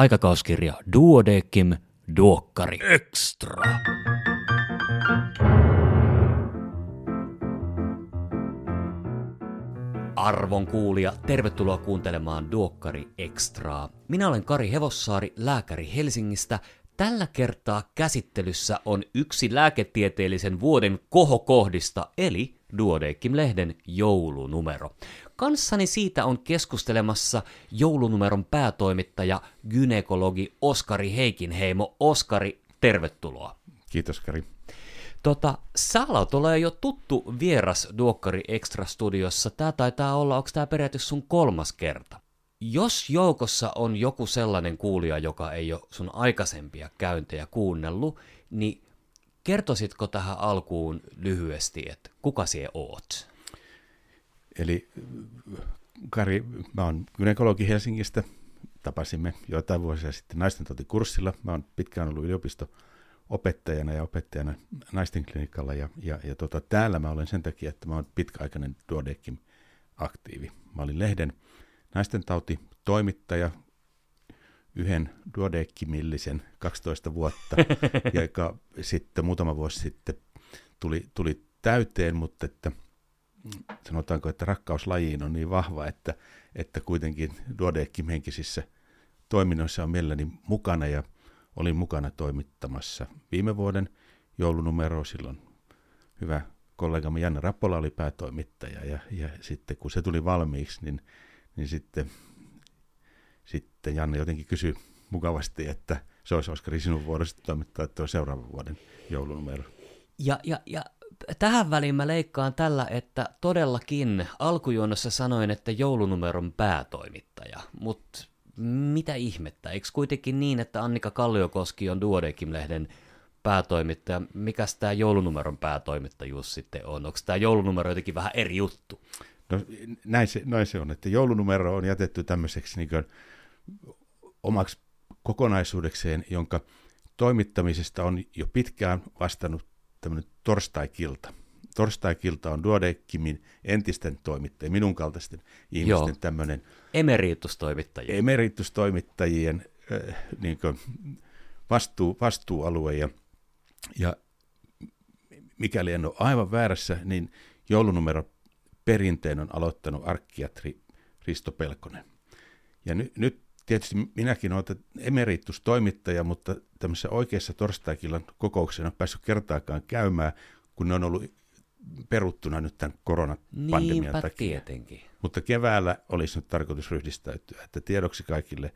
aikakauskirja Duodekim Duokkari Extra. Arvon kuulija, tervetuloa kuuntelemaan Duokkari Extraa. Minä olen Kari Hevossaari, lääkäri Helsingistä. Tällä kertaa käsittelyssä on yksi lääketieteellisen vuoden kohokohdista, eli Duodekim-lehden joulunumero. Kanssani siitä on keskustelemassa joulunumeron päätoimittaja, gynekologi Oskari Heikinheimo. Oskari, tervetuloa. Kiitos Kari. Tota, sä alat olla jo tuttu vieras Duokkari Extra Studiossa. Tää taitaa olla, onko tämä periaatteessa sun kolmas kerta? Jos joukossa on joku sellainen kuulija, joka ei ole sun aikaisempia käyntejä kuunnellut, niin kertoisitko tähän alkuun lyhyesti, että kuka sie oot? Eli Kari, mä oon gynekologi Helsingistä. Tapasimme joitain vuosia sitten naisten kurssilla. Mä oon pitkään ollut yliopisto opettajana ja opettajana naisten klinikalla. Ja, ja, ja tota, täällä mä olen sen takia, että mä oon pitkäaikainen Duodekim aktiivi. Mä olin lehden naisten tauti toimittaja yhden duodekimillisen 12 vuotta, joka sitten muutama vuosi sitten tuli, tuli täyteen, mutta että sanotaanko, että rakkaus lajiin on niin vahva, että, että kuitenkin duodekim henkisissä toiminnoissa on mielelläni mukana ja olin mukana toimittamassa viime vuoden joulunumero silloin hyvä kollegamme Janne Rappola oli päätoimittaja ja, ja sitten kun se tuli valmiiksi, niin, niin sitten, sitten Janne jotenkin kysyi mukavasti, että se olisi Oskari sinun vuorosi toimittaa tuo seuraavan vuoden joulunumero. Ja, ja, ja tähän väliin mä leikkaan tällä, että todellakin alkujuonnossa sanoin, että joulunumeron päätoimittaja, mutta mitä ihmettä? Eikö kuitenkin niin, että Annika Kalliokoski on Duodekim-lehden päätoimittaja? Mikäs tämä joulunumeron päätoimittajuus sitten on? Onko tämä joulunumero jotenkin vähän eri juttu? No näin se, näin se on, että joulunumero on jätetty tämmöiseksi niin kuin omaksi kokonaisuudekseen, jonka toimittamisesta on jo pitkään vastannut tämmöinen torstaikilta. Torstaikilta on Duodeckimin entisten toimittajien, minun kaltaisten ihmisten Joo. tämmöinen... Emeritustoimittajien. Emeritustoimittajien äh, niin vastuu, vastuualue ja, ja mikäli en ole aivan väärässä, niin joulunumero perinteen on aloittanut arkkiatri Risto Pelkonen. Ja ny, nyt tietysti minäkin olen emeritustoimittaja, mutta tämmöisessä oikeassa torstaikillan kokouksessa on päässyt kertaakaan käymään, kun ne on ollut peruttuna nyt tämän koronapandemian Niinpä takia. tietenkin. Mutta keväällä olisi nyt tarkoitus ryhdistäytyä, että tiedoksi kaikille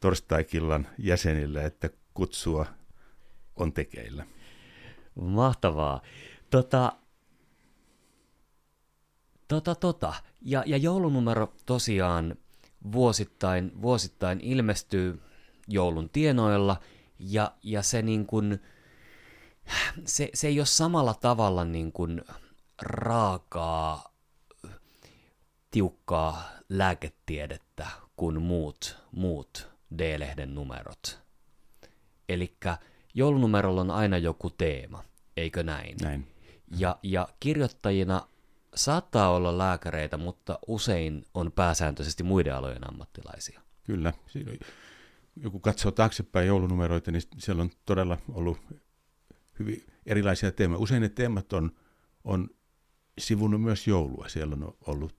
torstaikillan jäsenille, että kutsua on tekeillä. Mahtavaa. Tota, tota, tota. Ja, ja joulunumero tosiaan vuosittain, vuosittain ilmestyy joulun tienoilla, ja, ja se, niin kuin, se, se ei ole samalla tavalla niin kuin raakaa, tiukkaa lääketiedettä kuin muut, muut D-lehden numerot. Eli joulunumerolla on aina joku teema, eikö näin? Näin. Ja, ja kirjoittajina saattaa olla lääkäreitä, mutta usein on pääsääntöisesti muiden alojen ammattilaisia. Kyllä. Joku katsoo taaksepäin joulunumeroita, niin siellä on todella ollut hyvin erilaisia teemoja. Usein ne teemat on, on sivunut myös joulua. Siellä on ollut,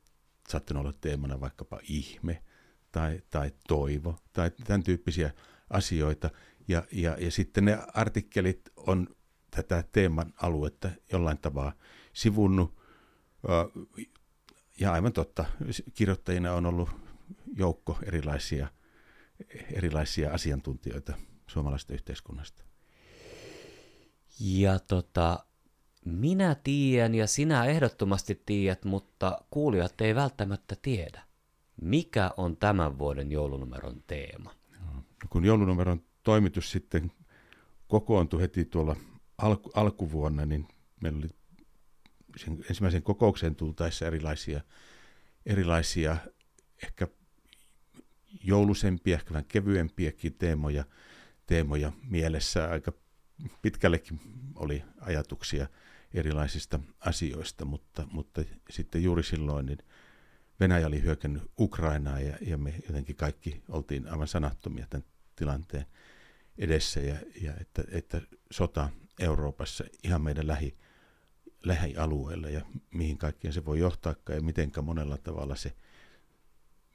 saattanut olla teemana vaikkapa ihme tai, tai toivo tai tämän tyyppisiä asioita. Ja, ja, ja sitten ne artikkelit on tätä teeman aluetta jollain tavalla sivunnut ja aivan totta, kirjoittajina on ollut joukko erilaisia, erilaisia asiantuntijoita suomalaisesta yhteiskunnasta. Ja tota, minä tiedän ja sinä ehdottomasti tiedät, mutta kuulijat ei välttämättä tiedä. Mikä on tämän vuoden joulunumeron teema? No, kun joulunumeron toimitus sitten kokoontui heti tuolla alku, alkuvuonna, niin meillä oli sen ensimmäisen kokoukseen tultaessa erilaisia, erilaisia ehkä joulusempia, ehkä vähän kevyempiäkin teemoja, teemoja mielessä. Aika pitkällekin oli ajatuksia erilaisista asioista, mutta, mutta sitten juuri silloin niin Venäjä oli hyökännyt Ukrainaa ja, ja me jotenkin kaikki oltiin aivan sanattomia tämän tilanteen edessä ja, ja että, että sota Euroopassa ihan meidän lähi, lähialueella ja mihin kaikkeen se voi johtaa ja mitenkä monella tavalla se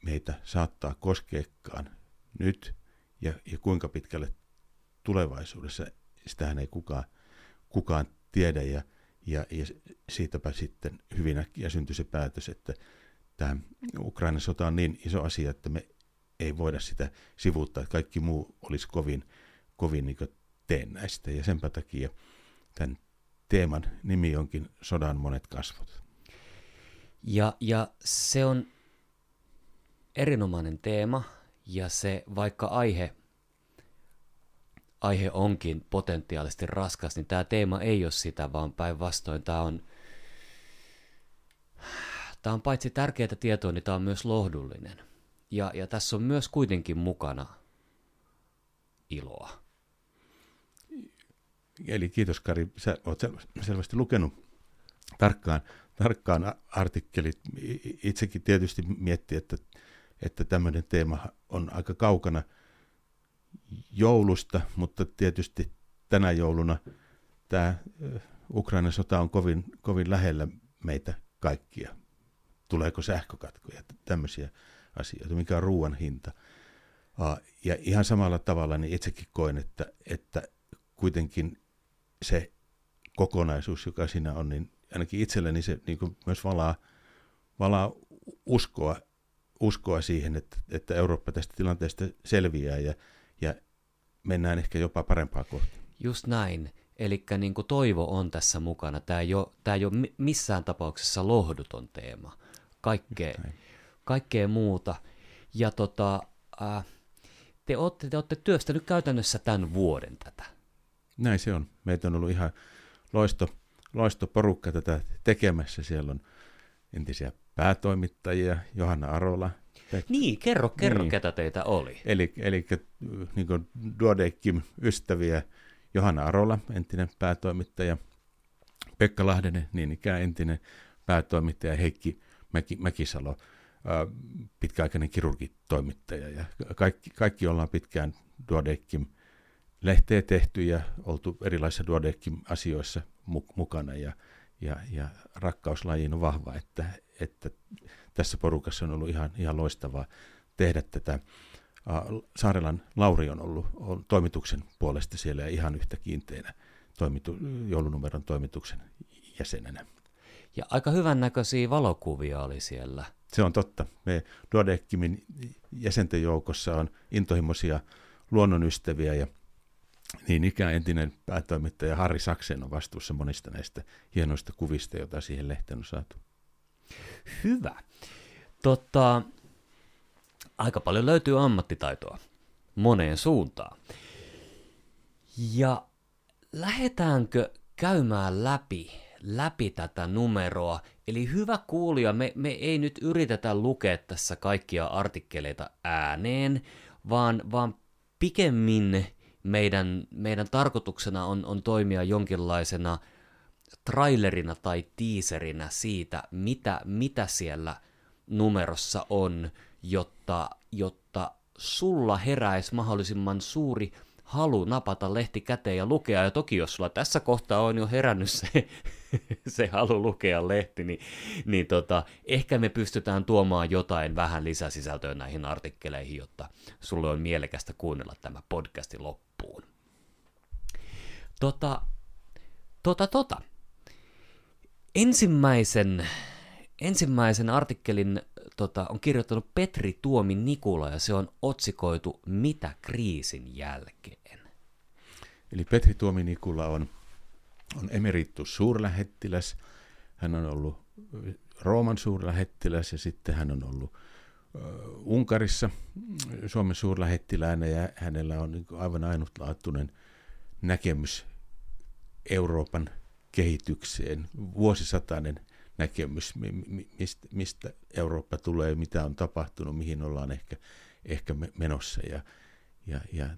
meitä saattaa koskeekaan nyt ja, ja kuinka pitkälle tulevaisuudessa, sitähän ei kukaan, kukaan tiedä ja, ja, ja siitäpä sitten hyvin äkkiä syntyi se päätös, että tämä Ukrainan sota on niin iso asia, että me ei voida sitä sivuuttaa, että kaikki muu olisi kovin, kovin niin teennäistä ja senpä takia tämän teeman nimi onkin Sodan monet kasvot. Ja, ja se on erinomainen teema, ja se vaikka aihe, aihe onkin potentiaalisesti raskas, niin tämä teema ei ole sitä, vaan päinvastoin tämä on, tämä on paitsi tärkeää tietoa, niin tämä on myös lohdullinen. Ja, ja tässä on myös kuitenkin mukana iloa. Eli kiitos Kari, sä oot selvästi lukenut tarkkaan, tarkkaan artikkelit. Itsekin tietysti mietti, että, että tämmöinen teema on aika kaukana joulusta, mutta tietysti tänä jouluna tämä Ukrainan sota on kovin, kovin lähellä meitä kaikkia. Tuleeko sähkökatkoja, tämmöisiä asioita, mikä on ruoan hinta. Ja ihan samalla tavalla niin itsekin koen, että, että kuitenkin se kokonaisuus, joka siinä on, niin ainakin itselleni se niin kuin myös valaa, valaa uskoa, uskoa siihen, että, että Eurooppa tästä tilanteesta selviää ja, ja mennään ehkä jopa parempaa kohti. Just näin. Eli niin toivo on tässä mukana. Tämä ei, ole, tämä ei ole missään tapauksessa lohduton teema. Kaikkea, kaikkea muuta. Ja tota, äh, te, olette, te olette työstänyt käytännössä tämän vuoden tätä. Näin se on. Meitä on ollut ihan loisto, loisto porukka tätä tekemässä. Siellä on entisiä päätoimittajia, Johanna Arola. Pek- niin, kerro, kerro niin. ketä teitä oli. Eli, eli niin Duodekim ystäviä, Johanna Arola, entinen päätoimittaja, Pekka Lahdenen, niin ikään entinen päätoimittaja, Heikki Mäki, Mäkisalo, pitkäaikainen kirurgitoimittaja. Ja kaikki, kaikki ollaan pitkään Duodekim lehteä tehty ja oltu erilaisissa duodekin asioissa mukana ja, ja, ja rakkauslajiin on vahva, että, että tässä porukassa on ollut ihan, ihan loistavaa tehdä tätä. Saarelan Lauri on ollut on toimituksen puolesta siellä ja ihan yhtä kiinteänä toimitu, joulunumeron toimituksen jäsenenä. Ja aika hyvän näköisiä valokuvia oli siellä. Se on totta. Me Duodeckimin jäsenten joukossa on intohimoisia luonnonystäviä ja niin ikään entinen päätoimittaja Harri Saksen on vastuussa monista näistä hienoista kuvista, joita siihen lehteen on saatu. Hyvä. Totta, aika paljon löytyy ammattitaitoa moneen suuntaan. Ja lähdetäänkö käymään läpi, läpi tätä numeroa? Eli hyvä kuulija, me, me ei nyt yritetä lukea tässä kaikkia artikkeleita ääneen, vaan, vaan pikemmin meidän, meidän tarkoituksena on, on toimia jonkinlaisena trailerina tai tiiserinä siitä, mitä, mitä siellä numerossa on, jotta, jotta sulla heräisi mahdollisimman suuri halu napata lehti käteen ja lukea. Ja toki jos sulla tässä kohtaa on jo herännyt se, se halu lukea lehti, niin, niin tota, ehkä me pystytään tuomaan jotain vähän lisäsisältöä näihin artikkeleihin, jotta sulle on mielekästä kuunnella tämä podcasti loppuun. Tota, tota, tota. Ensimmäisen, ensimmäisen artikkelin tota, on kirjoittanut Petri Tuomi Nikula ja se on otsikoitu Mitä kriisin jälkeen? Eli Petri Tuomi Nikula on, on emeritus suurlähettiläs. Hän on ollut Rooman suurlähettiläs ja sitten hän on ollut Unkarissa Suomen suurlähettiläänä ja hänellä on niin aivan ainutlaatuinen näkemys Euroopan kehitykseen, vuosisatainen näkemys, mistä, mistä Eurooppa tulee, mitä on tapahtunut, mihin ollaan ehkä, ehkä menossa. Ja, ja, ja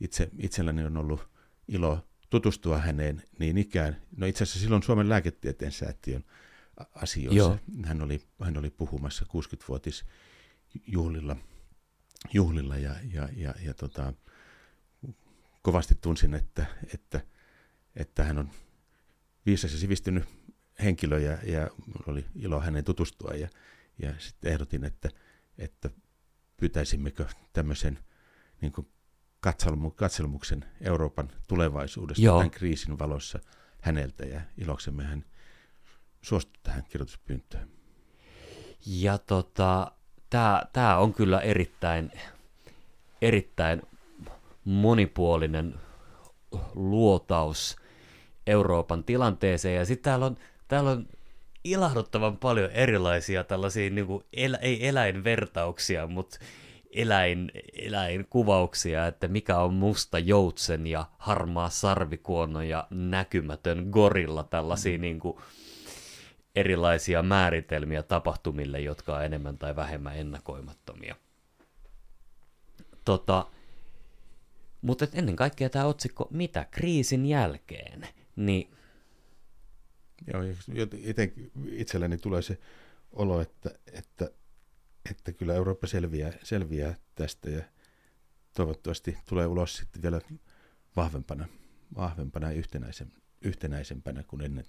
itse, itselläni on ollut ilo tutustua häneen niin ikään. No itse asiassa silloin Suomen lääketieteen säätiön asioissa. Joo. Hän, oli, hän oli puhumassa 60-vuotisjuhlilla juhlilla ja, ja, ja, ja tota, kovasti tunsin, että, että, että hän on viisas ja sivistynyt henkilö ja, ja oli ilo hänen tutustua ja, ja sitten ehdotin, että, että pyytäisimmekö tämmöisen niin kuin katselmuksen Euroopan tulevaisuudesta Joo. tämän kriisin valossa häneltä ja iloksemme hän suostui tähän kirjoituspyyntöön. Ja tota, tämä on kyllä erittäin, erittäin monipuolinen luotaus Euroopan tilanteeseen. Ja sitten täällä on, täällä on ilahduttavan paljon erilaisia tällaisia, niin kuin ei eläinvertauksia, mutta eläin, eläinkuvauksia, että mikä on musta joutsen ja harmaa sarvikuono ja näkymätön gorilla, tällaisia mm. niin kuin, erilaisia määritelmiä tapahtumille, jotka on enemmän tai vähemmän ennakoimattomia. Tota, mutta ennen kaikkea tämä otsikko, mitä kriisin jälkeen, niin... Joo, itselleni tulee se olo, että, että, että kyllä Eurooppa selviää, selviää tästä ja toivottavasti tulee ulos sitten vielä vahvempana, vahvempana ja yhtenäisen, yhtenäisempänä kuin ennen,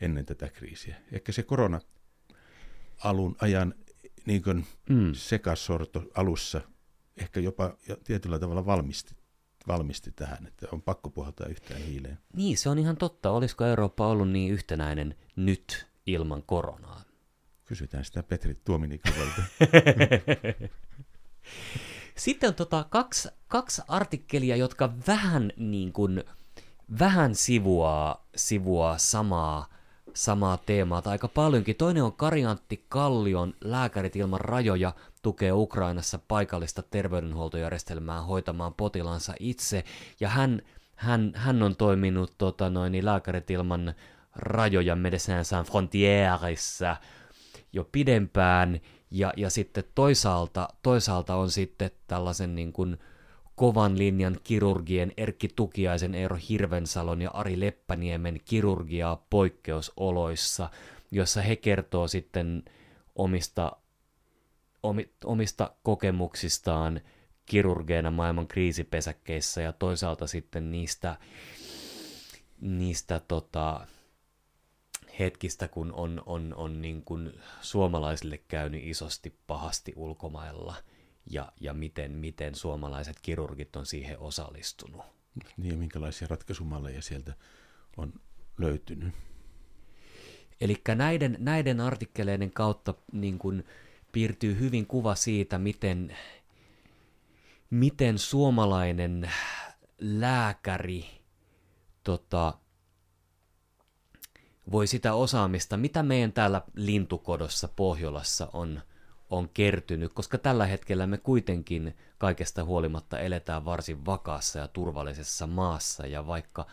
ennen tätä kriisiä. Ehkä se korona alun ajan niin kuin mm. sekasorto alussa ehkä jopa tietyllä tavalla valmisti, valmisti tähän, että on pakko puhaltaa yhtään hiileen. Niin, se on ihan totta. Olisiko Eurooppa ollut niin yhtenäinen nyt ilman koronaa? Kysytään sitä Petri Tuominikalta. Sitten on tota kaksi, kaksi artikkelia, jotka vähän niin kuin, vähän sivuaa, sivuaa samaa samaa teemaa tai aika paljonkin. Toinen on Kariantti Kallion Lääkärit ilman rajoja tukee Ukrainassa paikallista terveydenhuoltojärjestelmää hoitamaan potilansa itse. Ja hän, hän, hän on toiminut tota noin, niin Lääkärit ilman rajoja Medecins Sans Frontierissa jo pidempään. Ja, ja sitten toisaalta, toisaalta on sitten tällaisen niin kuin, kovan linjan kirurgien Erkki Tukiaisen, Eero Hirvensalon ja Ari Leppäniemen kirurgiaa poikkeusoloissa, jossa he kertoo sitten omista, omista kokemuksistaan kirurgeina maailman kriisipesäkkeissä ja toisaalta sitten niistä, niistä tota, hetkistä, kun on, on, on niin kuin suomalaisille käynyt isosti pahasti ulkomailla – ja, ja miten, miten suomalaiset kirurgit on siihen osallistunut. Niin ja minkälaisia ratkaisumalleja sieltä on löytynyt. Eli näiden, näiden artikkeleiden kautta niin kun piirtyy hyvin kuva siitä, miten, miten suomalainen lääkäri tota, voi sitä osaamista, mitä meidän täällä lintukodossa Pohjolassa on – on kertynyt, koska tällä hetkellä me kuitenkin kaikesta huolimatta eletään varsin vakaassa ja turvallisessa maassa, ja vaikka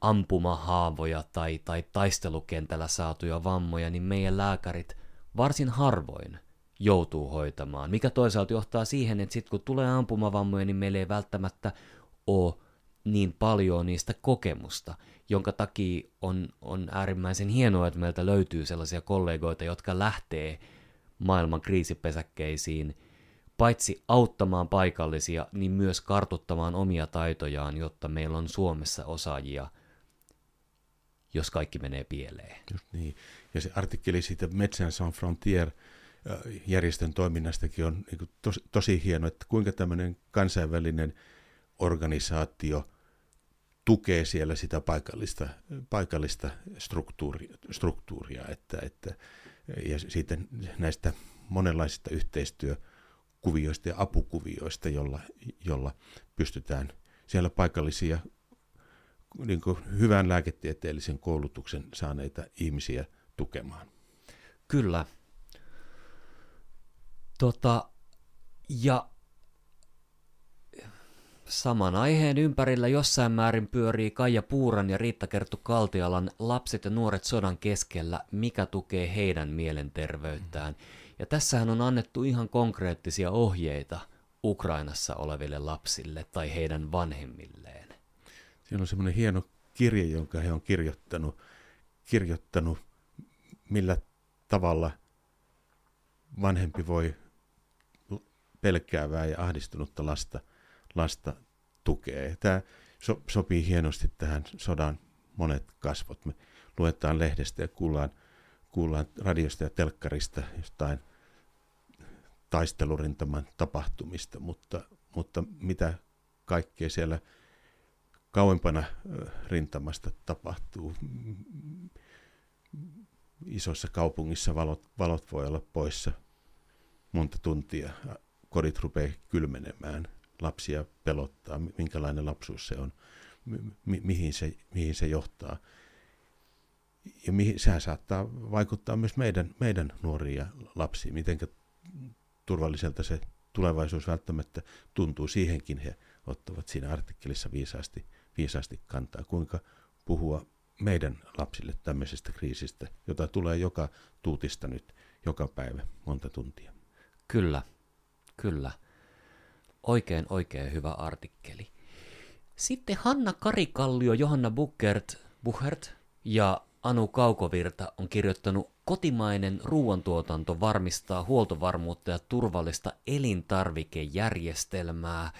ampumahaavoja tai, tai taistelukentällä saatuja vammoja, niin meidän lääkärit varsin harvoin joutuu hoitamaan, mikä toisaalta johtaa siihen, että sitten kun tulee ampumavammoja, niin meillä ei välttämättä ole niin paljon niistä kokemusta, jonka takia on, on äärimmäisen hienoa, että meiltä löytyy sellaisia kollegoita, jotka lähtee maailman kriisipesäkkeisiin, paitsi auttamaan paikallisia, niin myös kartuttamaan omia taitojaan, jotta meillä on Suomessa osaajia, jos kaikki menee pieleen. Just niin. Ja se artikkeli siitä Metsän Sans Frontier järjestön toiminnastakin on niin tosi, tosi hieno, että kuinka tämmöinen kansainvälinen organisaatio tukee siellä sitä paikallista, paikallista struktuuria, struktuuria että, että ja sitten näistä monenlaisista yhteistyökuvioista ja apukuvioista, jolla, jolla pystytään siellä paikallisia niin hyvän lääketieteellisen koulutuksen saaneita ihmisiä tukemaan. Kyllä. Tota, ja Saman aiheen ympärillä jossain määrin pyörii Kaija Puuran ja Riitta Kerttu Kaltialan Lapset ja nuoret sodan keskellä, mikä tukee heidän mielenterveyttään. Ja tässähän on annettu ihan konkreettisia ohjeita Ukrainassa oleville lapsille tai heidän vanhemmilleen. Siellä on semmoinen hieno kirje, jonka he on kirjoittanut, kirjoittanut millä tavalla vanhempi voi pelkäävää ja ahdistunutta lasta, lasta tukee. Tämä so, sopii hienosti tähän sodan monet kasvot. Me luetaan lehdestä ja kuullaan, kuullaan radiosta ja telkkarista jostain taistelurintaman tapahtumista, mutta, mutta mitä kaikkea siellä kauempana rintamasta tapahtuu. Isossa kaupungissa valot, valot voi olla poissa monta tuntia. Kodit rupeaa kylmenemään, lapsia pelottaa, minkälainen lapsuus se on, mi- mihin, se, mihin se johtaa. Ja mihin, sehän saattaa vaikuttaa myös meidän, meidän nuoriin ja lapsiin, miten turvalliselta se tulevaisuus välttämättä tuntuu. Siihenkin he ottavat siinä artikkelissa viisaasti, viisaasti kantaa, kuinka puhua meidän lapsille tämmöisestä kriisistä, jota tulee joka tuutista nyt joka päivä monta tuntia. Kyllä, kyllä. Oikein, oikein hyvä artikkeli. Sitten Hanna Karikallio, Johanna Buchert, Buchert ja Anu Kaukovirta on kirjoittanut Kotimainen ruoantuotanto varmistaa huoltovarmuutta ja turvallista elintarvikejärjestelmää.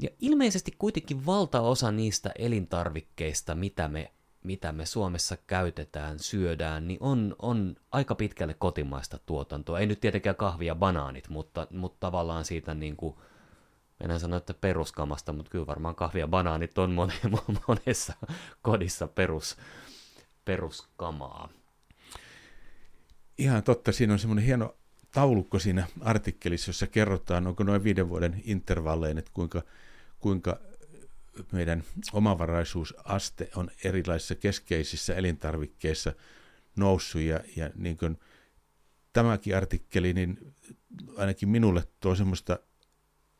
Ja ilmeisesti kuitenkin valtaosa niistä elintarvikkeista, mitä me, mitä me Suomessa käytetään, syödään, niin on, on aika pitkälle kotimaista tuotantoa. Ei nyt tietenkään kahvia banaanit, mutta, mutta tavallaan siitä niin kuin, en sano, että peruskamasta, mutta kyllä varmaan kahvia banaanit on monessa kodissa perus, peruskamaa. Ihan totta, siinä on semmoinen hieno taulukko siinä artikkelissa, jossa kerrotaan, onko noin viiden vuoden intervallein, että kuinka, kuinka meidän omavaraisuusaste on erilaisissa keskeisissä elintarvikkeissa noussut ja, ja niin kuin tämäkin artikkeli, niin ainakin minulle tuo semmoista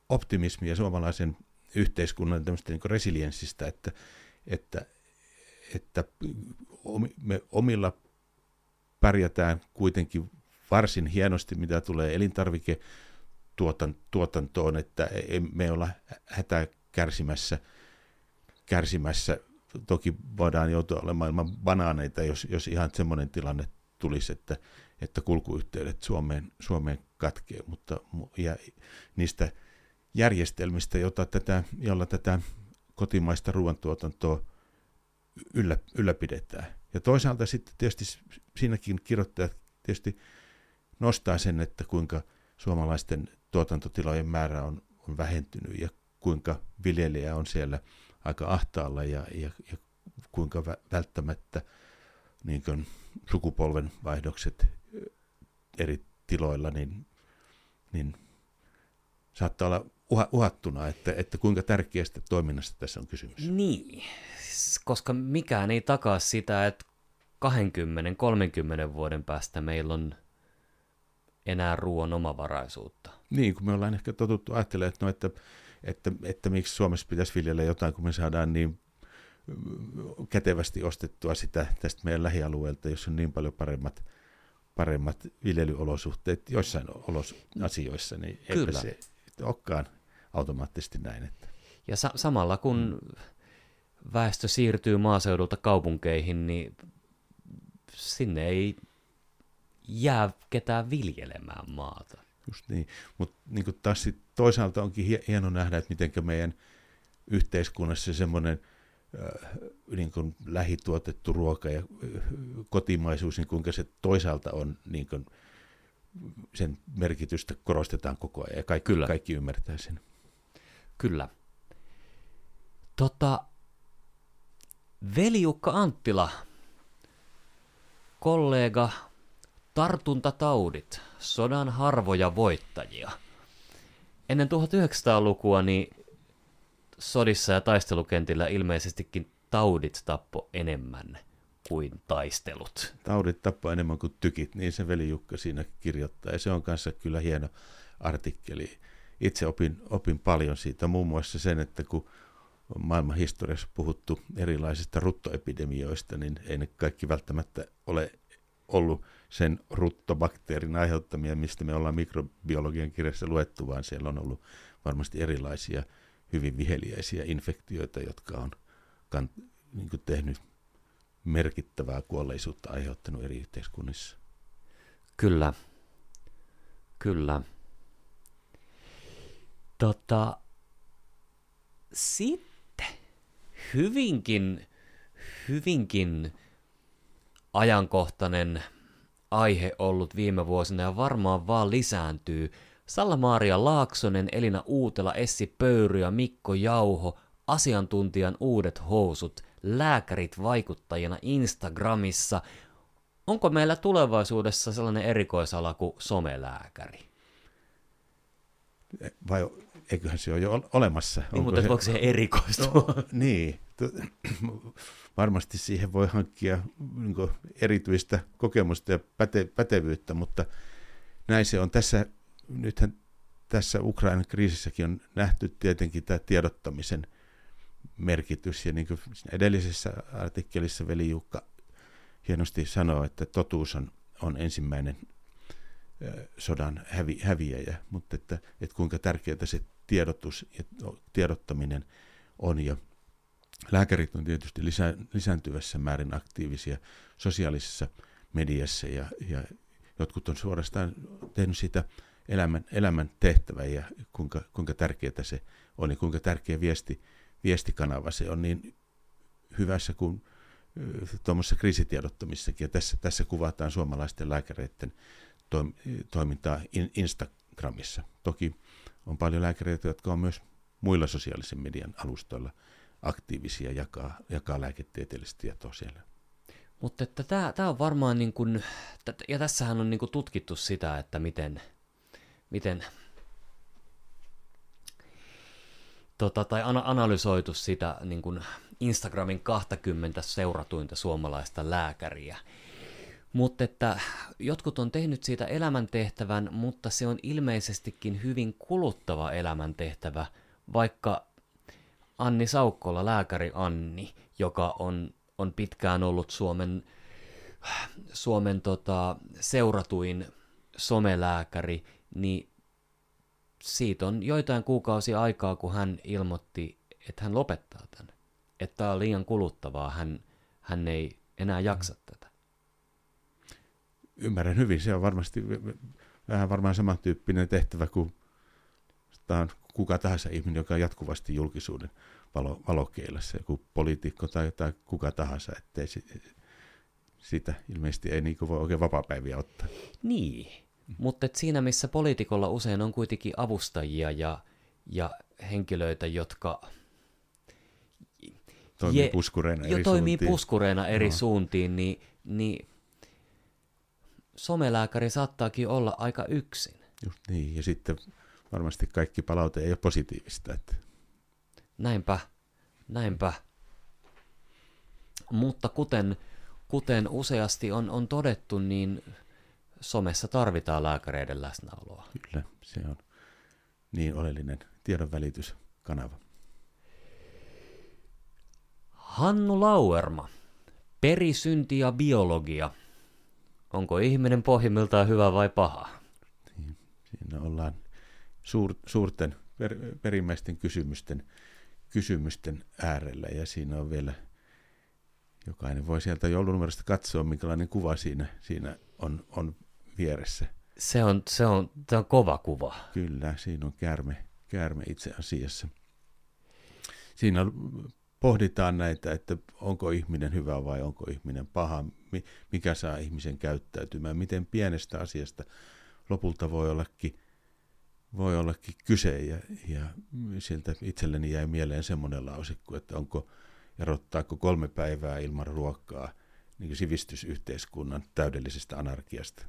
optimismia suomalaisen yhteiskunnan tämmöistä niin resilienssistä, että, että, että me omilla pärjätään kuitenkin varsin hienosti, mitä tulee elintarviketuotantoon, että me olla hätää kärsimässä, kärsimässä. Toki voidaan joutua olemaan maailman banaaneita, jos, jos ihan semmoinen tilanne tulisi, että, että kulkuyhteydet Suomeen, Suomeen katkee, mutta ja niistä järjestelmistä, jota tätä, jolla tätä kotimaista ruoantuotantoa yllä, ylläpidetään. Ja toisaalta sitten tietysti siinäkin kirjoittajat tietysti nostaa sen, että kuinka suomalaisten tuotantotilojen määrä on, on vähentynyt ja kuinka viljelijä on siellä aika ahtaalla ja, ja, ja kuinka välttämättä niin kuin sukupolven vaihdokset eri tiloilla, niin, niin saattaa olla uhattuna, että, että kuinka tärkeästä toiminnasta tässä on kysymys. Niin, koska mikään ei takaa sitä, että 20-30 vuoden päästä meillä on enää ruoan omavaraisuutta. Niin, kun me ollaan ehkä totuttu ajattelemaan, että, no, että, että, että miksi Suomessa pitäisi viljellä jotain, kun me saadaan niin kätevästi ostettua sitä tästä meidän lähialueelta, jos on niin paljon paremmat, paremmat viljelyolosuhteet joissain olos, asioissa, niin eipä se olekaan automaattisesti näin. Että. Ja sa- samalla kun väestö siirtyy maaseudulta kaupunkeihin, niin sinne ei jää ketään viljelemään maata. Just niin, mutta niin taas sit toisaalta onkin hieno nähdä, että miten meidän yhteiskunnassa semmoinen äh, niin kuin lähituotettu ruoka ja äh, kotimaisuus, niin kuinka se toisaalta on niin kuin, sen merkitystä korostetaan koko ajan ja kaikki, Kyllä. kaikki ymmärtää sen. Kyllä. Tota, Veliukka Anttila, kollega, tartuntataudit, sodan harvoja voittajia. Ennen 1900-lukua niin sodissa ja taistelukentillä ilmeisestikin taudit tappo enemmän kuin taistelut. Taudit tappo enemmän kuin tykit, niin se veli Jukka siinä kirjoittaa. Ja se on kanssa kyllä hieno artikkeli. Itse opin, opin paljon siitä, muun muassa sen, että kun maailman historiassa puhuttu erilaisista ruttoepidemioista, niin ei ne kaikki välttämättä ole ollut sen ruttobakteerin aiheuttamia, mistä me ollaan mikrobiologian kirjassa luettu, vaan siellä on ollut varmasti erilaisia hyvin viheliäisiä infektioita, jotka on kan, niin tehnyt merkittävää kuolleisuutta aiheuttanut eri yhteiskunnissa. Kyllä, kyllä. Tota, sitten hyvinkin, hyvinkin ajankohtainen aihe ollut viime vuosina ja varmaan vaan lisääntyy. Salla-Maaria Laaksonen, Elina Uutela, Essi Pöyry ja Mikko Jauho, asiantuntijan uudet housut, lääkärit vaikuttajina Instagramissa. Onko meillä tulevaisuudessa sellainen erikoisala kuin somelääkäri? Vai eiköhän se ole jo olemassa? Niin, mutta se... voiko se erikoistua? No, niin, varmasti siihen voi hankkia niin erityistä kokemusta ja päte, pätevyyttä, mutta näin se on tässä, nythän tässä Ukrainan kriisissäkin on nähty tietenkin tämä tiedottamisen merkitys, ja niin kuin edellisessä artikkelissa veli Jukka hienosti sanoo, että totuus on, on ensimmäinen sodan hävi, häviäjä, mutta että, että kuinka tärkeää se tiedotus ja tiedottaminen on, ja Lääkärit on tietysti lisä, lisääntyvässä määrin aktiivisia sosiaalisessa mediassa ja, ja jotkut on suorastaan tehnyt sitä elämän, elämän tehtävä ja kuinka, kuinka tärkeää se on ja kuinka tärkeä viesti, viestikanava se on niin hyvässä kuin tuommoisessa kriisitiedottamissakin. Ja tässä, tässä kuvataan suomalaisten lääkäreiden toimintaa Instagramissa. Toki on paljon lääkäreitä, jotka on myös muilla sosiaalisen median alustoilla – aktiivisia jakaa, jakaa lääketieteellistä tietoa siellä. Mutta että tämä, on varmaan, niin kuin, ja tässähän on niin kuin tutkittu sitä, että miten, miten tota, tai analysoitu sitä niin kuin Instagramin 20 seuratuinta suomalaista lääkäriä. Mutta että jotkut on tehnyt siitä elämäntehtävän, mutta se on ilmeisestikin hyvin kuluttava elämäntehtävä, vaikka Anni Saukkola, lääkäri Anni, joka on, on pitkään ollut Suomen, Suomen tota, seuratuin somelääkäri, niin siitä on joitain kuukausia aikaa, kun hän ilmoitti, että hän lopettaa tämän. Että tämä on liian kuluttavaa, hän, hän ei enää jaksa tätä. Ymmärrän hyvin, se on varmasti vähän varmaan samantyyppinen tehtävä kuin on kuka tahansa ihminen, joka on jatkuvasti julkisuuden valo, valokeilassa, joku poliitikko tai, tai kuka tahansa, ettei si, sitä ilmeisesti ei niin voi oikein vapaa-päiviä ottaa. Niin, mutta siinä missä poliitikolla usein on kuitenkin avustajia ja, ja henkilöitä, jotka toimii je, puskureina eri toimii suuntiin. puskureina eri no. suuntiin, niin, niin somelääkäri saattaakin olla aika yksin. Just niin, ja sitten varmasti kaikki palaute ei ole positiivista. Että... Näinpä, näinpä. Mutta kuten, kuten useasti on, on todettu, niin somessa tarvitaan lääkäreiden läsnäoloa. Kyllä, se on niin oleellinen tiedonvälityskanava. Hannu Lauerma, perisynti ja biologia. Onko ihminen pohjimmiltaan hyvä vai paha? Siinä ollaan suur, suurten per, perimmäisten kysymysten, kysymysten äärellä ja siinä on vielä, jokainen voi sieltä joulunumerosta katsoa, minkälainen kuva siinä, siinä on, on vieressä. Se on, se, on, se on kova kuva. Kyllä, siinä on käärme, käärme itse asiassa. Siinä pohditaan näitä, että onko ihminen hyvä vai onko ihminen paha, mikä saa ihmisen käyttäytymään, miten pienestä asiasta lopulta voi ollakin voi ollakin kyse ja, ja sieltä itselleni jäi mieleen semmoinen lausikku, että onko erottaako kolme päivää ilman ruokaa niin sivistysyhteiskunnan täydellisestä anarkiasta.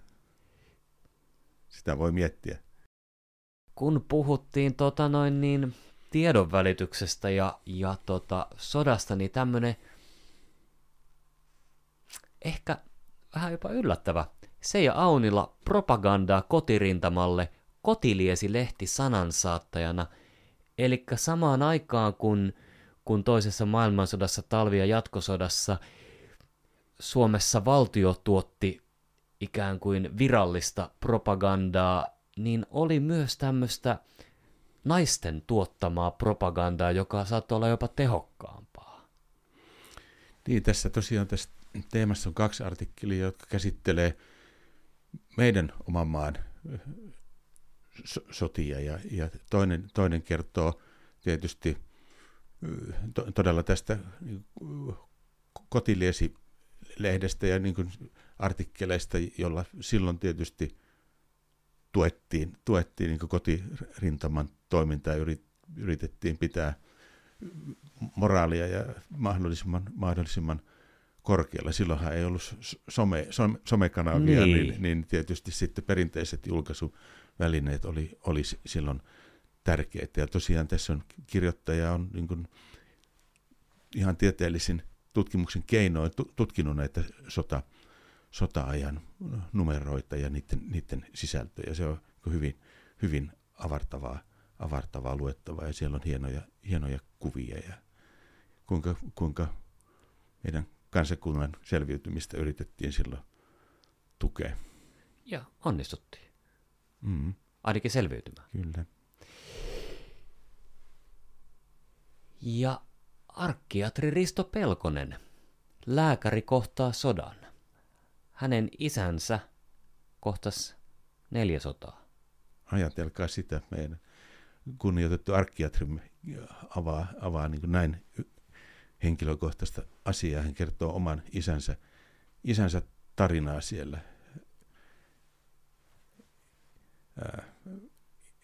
Sitä voi miettiä. Kun puhuttiin tota noin niin tiedonvälityksestä ja, ja tota sodasta, niin tämmöinen ehkä vähän jopa yllättävä. Seija Aunilla propagandaa kotirintamalle Kotiliesi-lehti sanansaattajana, eli samaan aikaan kun, kun toisessa maailmansodassa, talvi- ja jatkosodassa Suomessa valtio tuotti ikään kuin virallista propagandaa, niin oli myös tämmöistä naisten tuottamaa propagandaa, joka saattoi olla jopa tehokkaampaa. Niin, tässä tosiaan tässä teemassa on kaksi artikkelia, jotka käsittelee meidän oman maan so, sotia. Ja, ja toinen, toinen kertoo tietysti to, todella tästä kotiliesi-lehdestä ja niin kuin artikkeleista, jolla silloin tietysti tuettiin, tuettiin niin kotirintaman toimintaa ja yritettiin pitää moraalia ja mahdollisimman, mahdollisimman korkealla. Silloinhan ei ollut some, some, somekanavia, niin. Niin, niin tietysti sitten perinteiset julkaisuvälineet oli, oli silloin tärkeitä. Ja tosiaan tässä on kirjoittaja on niin kuin ihan tieteellisin tutkimuksen keinoin tutkinut näitä sota, sota-ajan numeroita ja niiden, niiden sisältöjä. Se on hyvin, hyvin avartavaa, avartavaa luettavaa ja siellä on hienoja, hienoja kuvia ja kuinka, kuinka meidän kansakunnan selviytymistä yritettiin silloin tukea. Ja onnistuttiin. Mm. Ainakin selviytymään. Kyllä. Ja arkkiatri Risto Pelkonen, lääkäri kohtaa sodan. Hänen isänsä kohtas neljä sotaa. Ajatelkaa sitä, meidän kunnioitettu arkkiatrimme avaa, avaa niin näin henkilökohtaista asiaa. Hän kertoo oman isänsä, isänsä tarinaa siellä.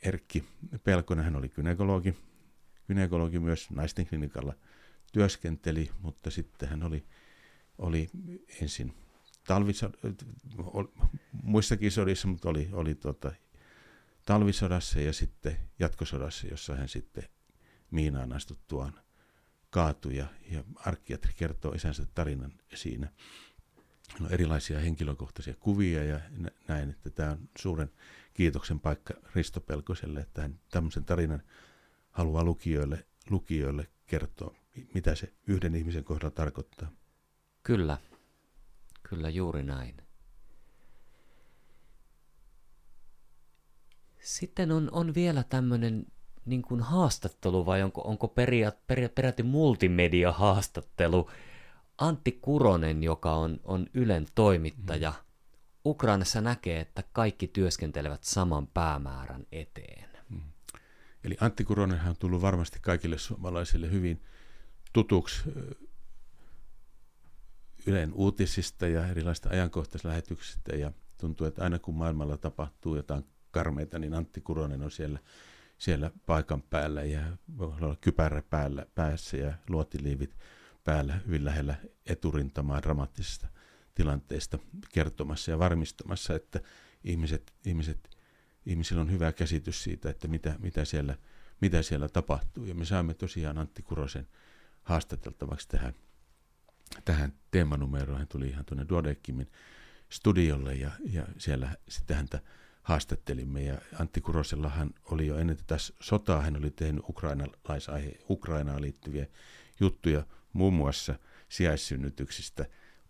Erkki Pelkonen, hän oli kynekologi, kynekologi myös naisten klinikalla työskenteli, mutta sitten hän oli, oli ensin talvisod- muissakin sodissa, mutta oli, oli tota, talvisodassa ja sitten jatkosodassa, jossa hän sitten miinaan astuttuaan kaatui ja, ja arkkiatri kertoo isänsä tarinan siinä. On erilaisia henkilökohtaisia kuvia ja näin, että tämä on suuren kiitoksen paikka Risto Pelkoselle, että hän tämmöisen tarinan haluaa lukijoille, lukijoille kertoa, mitä se yhden ihmisen kohdalla tarkoittaa. Kyllä, kyllä juuri näin. Sitten on, on vielä tämmöinen niin kuin haastattelu vai onko, onko periaat, per, peräti multimedia-haastattelu. Antti Kuronen, joka on, on Ylen toimittaja, mm. Ukrainassa näkee, että kaikki työskentelevät saman päämäärän eteen. Mm. Eli Antti Kuronenhan on tullut varmasti kaikille suomalaisille hyvin tutuksi Ylen uutisista ja erilaisista ajankohtaislähetyksistä ja tuntuu, että aina kun maailmalla tapahtuu jotain karmeita, niin Antti Kuronen on siellä siellä paikan päällä ja voi olla kypärä päällä, päässä ja luotiliivit päällä hyvin lähellä eturintamaa dramaattisesta tilanteesta kertomassa ja varmistamassa, että ihmiset, ihmiset, ihmisillä on hyvä käsitys siitä, että mitä, mitä, siellä, mitä siellä tapahtuu. Ja me saamme tosiaan Antti Kurosen haastateltavaksi tähän, tähän teemanumeroon. Hän tuli ihan tuonne Duodeckimin studiolle ja, ja siellä sitten häntä haastattelimme. Ja Antti Kurosellahan oli jo ennen tätä sotaa, hän oli tehnyt ukrainalaisaihe, Ukrainaan liittyviä juttuja, muun muassa sijaissynnytyksistä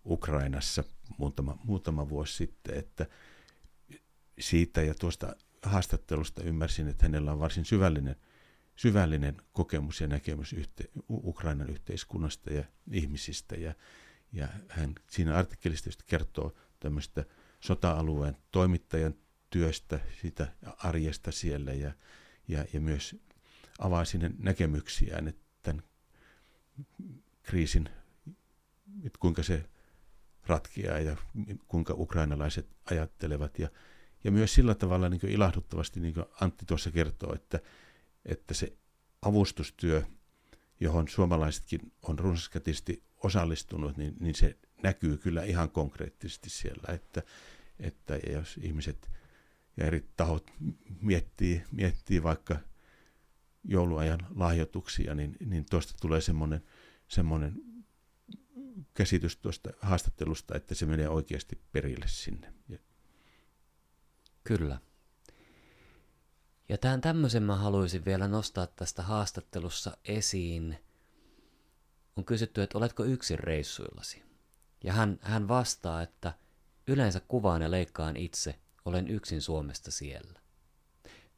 Ukrainassa muutama, muutama vuosi sitten, että siitä ja tuosta haastattelusta ymmärsin, että hänellä on varsin syvällinen, syvällinen kokemus ja näkemys yhte, Ukrainan yhteiskunnasta ja ihmisistä. Ja, ja hän siinä artikkelista kertoo tämmöistä sota-alueen toimittajan työstä, sitä arjesta siellä ja, ja, ja myös avaa sinne näkemyksiään, että tämän kriisin, että kuinka se ratkeaa ja kuinka ukrainalaiset ajattelevat. Ja, ja myös sillä tavalla niin ilahduttavasti, niin kuin Antti tuossa kertoo, että, että se avustustyö, johon suomalaisetkin on runsaskätisesti osallistunut, niin, niin se näkyy kyllä ihan konkreettisesti siellä, että, että jos ihmiset ja eri tahot miettii, miettii vaikka jouluajan lahjoituksia, niin, niin tuosta tulee semmoinen, semmoinen käsitys tuosta haastattelusta, että se menee oikeasti perille sinne. Kyllä. Ja tämän tämmöisen mä haluaisin vielä nostaa tästä haastattelussa esiin. On kysytty, että oletko yksin reissuillasi? Ja hän, hän vastaa, että yleensä kuvaan ja leikkaan itse, olen yksin Suomesta siellä.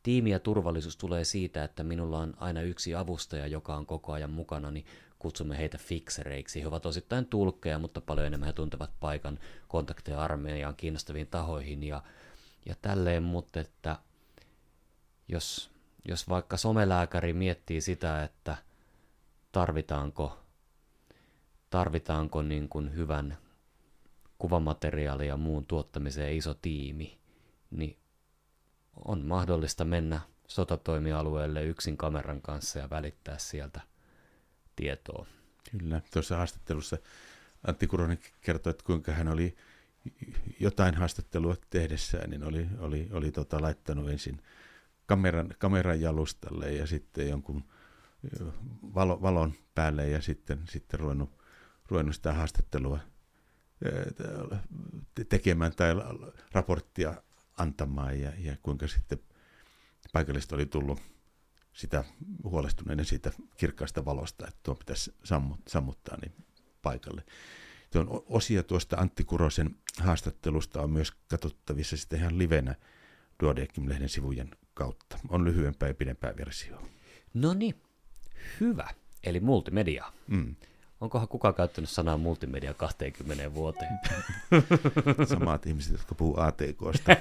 Tiimi ja turvallisuus tulee siitä, että minulla on aina yksi avustaja, joka on koko ajan mukana, niin kutsumme heitä fiksereiksi. He ovat osittain tulkkeja, mutta paljon enemmän he tuntevat paikan kontakteja armeijaan kiinnostaviin tahoihin ja, ja tälleen, mutta että jos, jos vaikka somelääkäri miettii sitä, että tarvitaanko, tarvitaanko niin kuin hyvän kuvamateriaalin ja muun tuottamiseen iso tiimi, niin on mahdollista mennä sotatoimialueelle yksin kameran kanssa ja välittää sieltä tietoa. Kyllä, tuossa haastattelussa Antti Kuronen kertoi, että kuinka hän oli jotain haastattelua tehdessään, niin oli, oli, oli tota, laittanut ensin kameran, kameran jalustalle ja sitten jonkun valo, valon päälle ja sitten, sitten ruvennut, ruvennut sitä haastattelua tekemään tai raporttia antamaan ja, ja kuinka sitten paikallista oli tullut sitä huolestuneiden siitä kirkkaasta valosta, että tuo pitäisi sammuttaa niin paikalle. Tuon osia tuosta Antti Kurosen haastattelusta on myös katsottavissa sitten ihan livenä Duodekim-lehden sivujen kautta. On lyhyempää ja pidempää versio. No niin, hyvä. Eli multimedia. Mm. Onkohan kukaan käyttänyt sanaa multimedia 20 vuoteen? Samat ihmiset, jotka puhuu ATKsta.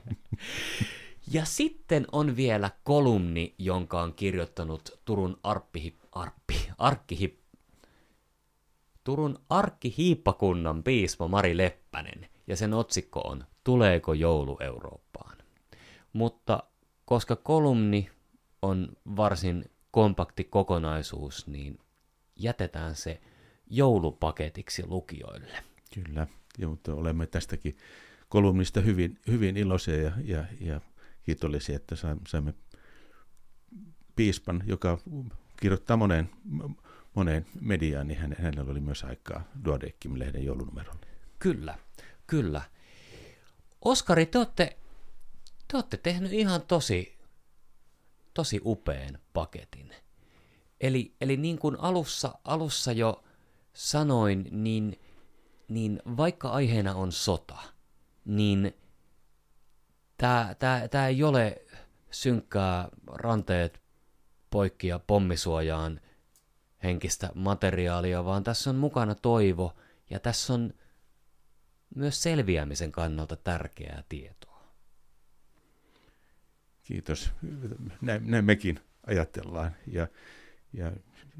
ja sitten on vielä kolumni, jonka on kirjoittanut Turun Arppi, Arppi, Arkkihip, Turun arkkihiippakunnan piispa Mari Leppänen, ja sen otsikko on Tuleeko joulu Eurooppaan? Mutta koska kolumni on varsin kompakti kokonaisuus, niin jätetään se joulupaketiksi lukijoille. Kyllä, ja, mutta olemme tästäkin kolumnista hyvin, hyvin iloisia ja, ja, ja kiitollisia, että saimme piispan, joka kirjoittaa moneen, moneen mediaan, niin hänellä oli myös aikaa Duodeckim-lehden joulunumerolle. Kyllä, kyllä. Oskari, te olette, te olette tehnyt ihan tosi, tosi upean paketin. Eli, eli niin kuin alussa, alussa jo sanoin, niin, niin vaikka aiheena on sota, niin tämä tää, tää ei ole synkkää ranteet poikki ja pommisuojaan henkistä materiaalia, vaan tässä on mukana toivo ja tässä on myös selviämisen kannalta tärkeää tietoa. Kiitos. Näin, näin mekin ajatellaan. Ja ja,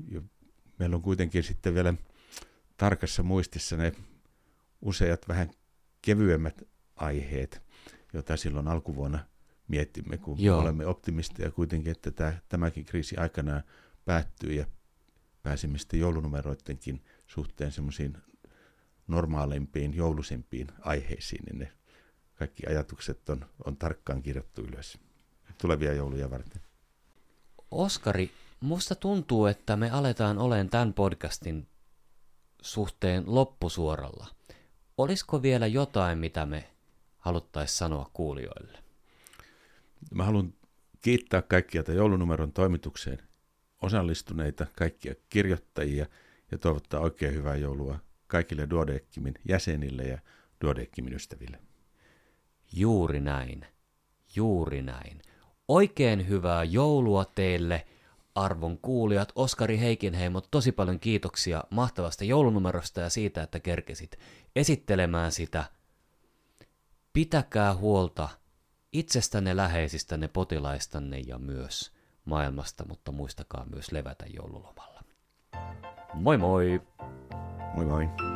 ja meillä on kuitenkin sitten vielä tarkassa muistissa ne useat vähän kevyemmät aiheet, joita silloin alkuvuonna miettimme, kun Joo. olemme optimisteja kuitenkin, että tämä, tämäkin kriisi aikanaan päättyy ja pääsimme sitten joulunumeroidenkin suhteen semmoisiin normaalimpiin, joulusimpiin aiheisiin, niin ne kaikki ajatukset on, on tarkkaan kirjattu ylös tulevia jouluja varten. Oskari, Musta tuntuu, että me aletaan olemaan tämän podcastin suhteen loppusuoralla. Olisiko vielä jotain, mitä me haluttaisiin sanoa kuulijoille? Mä haluan kiittää kaikkia tämän joulunumeron toimitukseen osallistuneita, kaikkia kirjoittajia ja toivottaa oikein hyvää joulua kaikille Duodeckimin jäsenille ja Duodeckimin ystäville. Juuri näin. Juuri näin. Oikein hyvää joulua teille – arvon kuulijat, Oskari Heikinheimo, tosi paljon kiitoksia mahtavasta joulunumerosta ja siitä, että kerkesit esittelemään sitä. Pitäkää huolta itsestänne, läheisistänne, potilaistanne ja myös maailmasta, mutta muistakaa myös levätä joululomalla. Moi moi! Moi moi!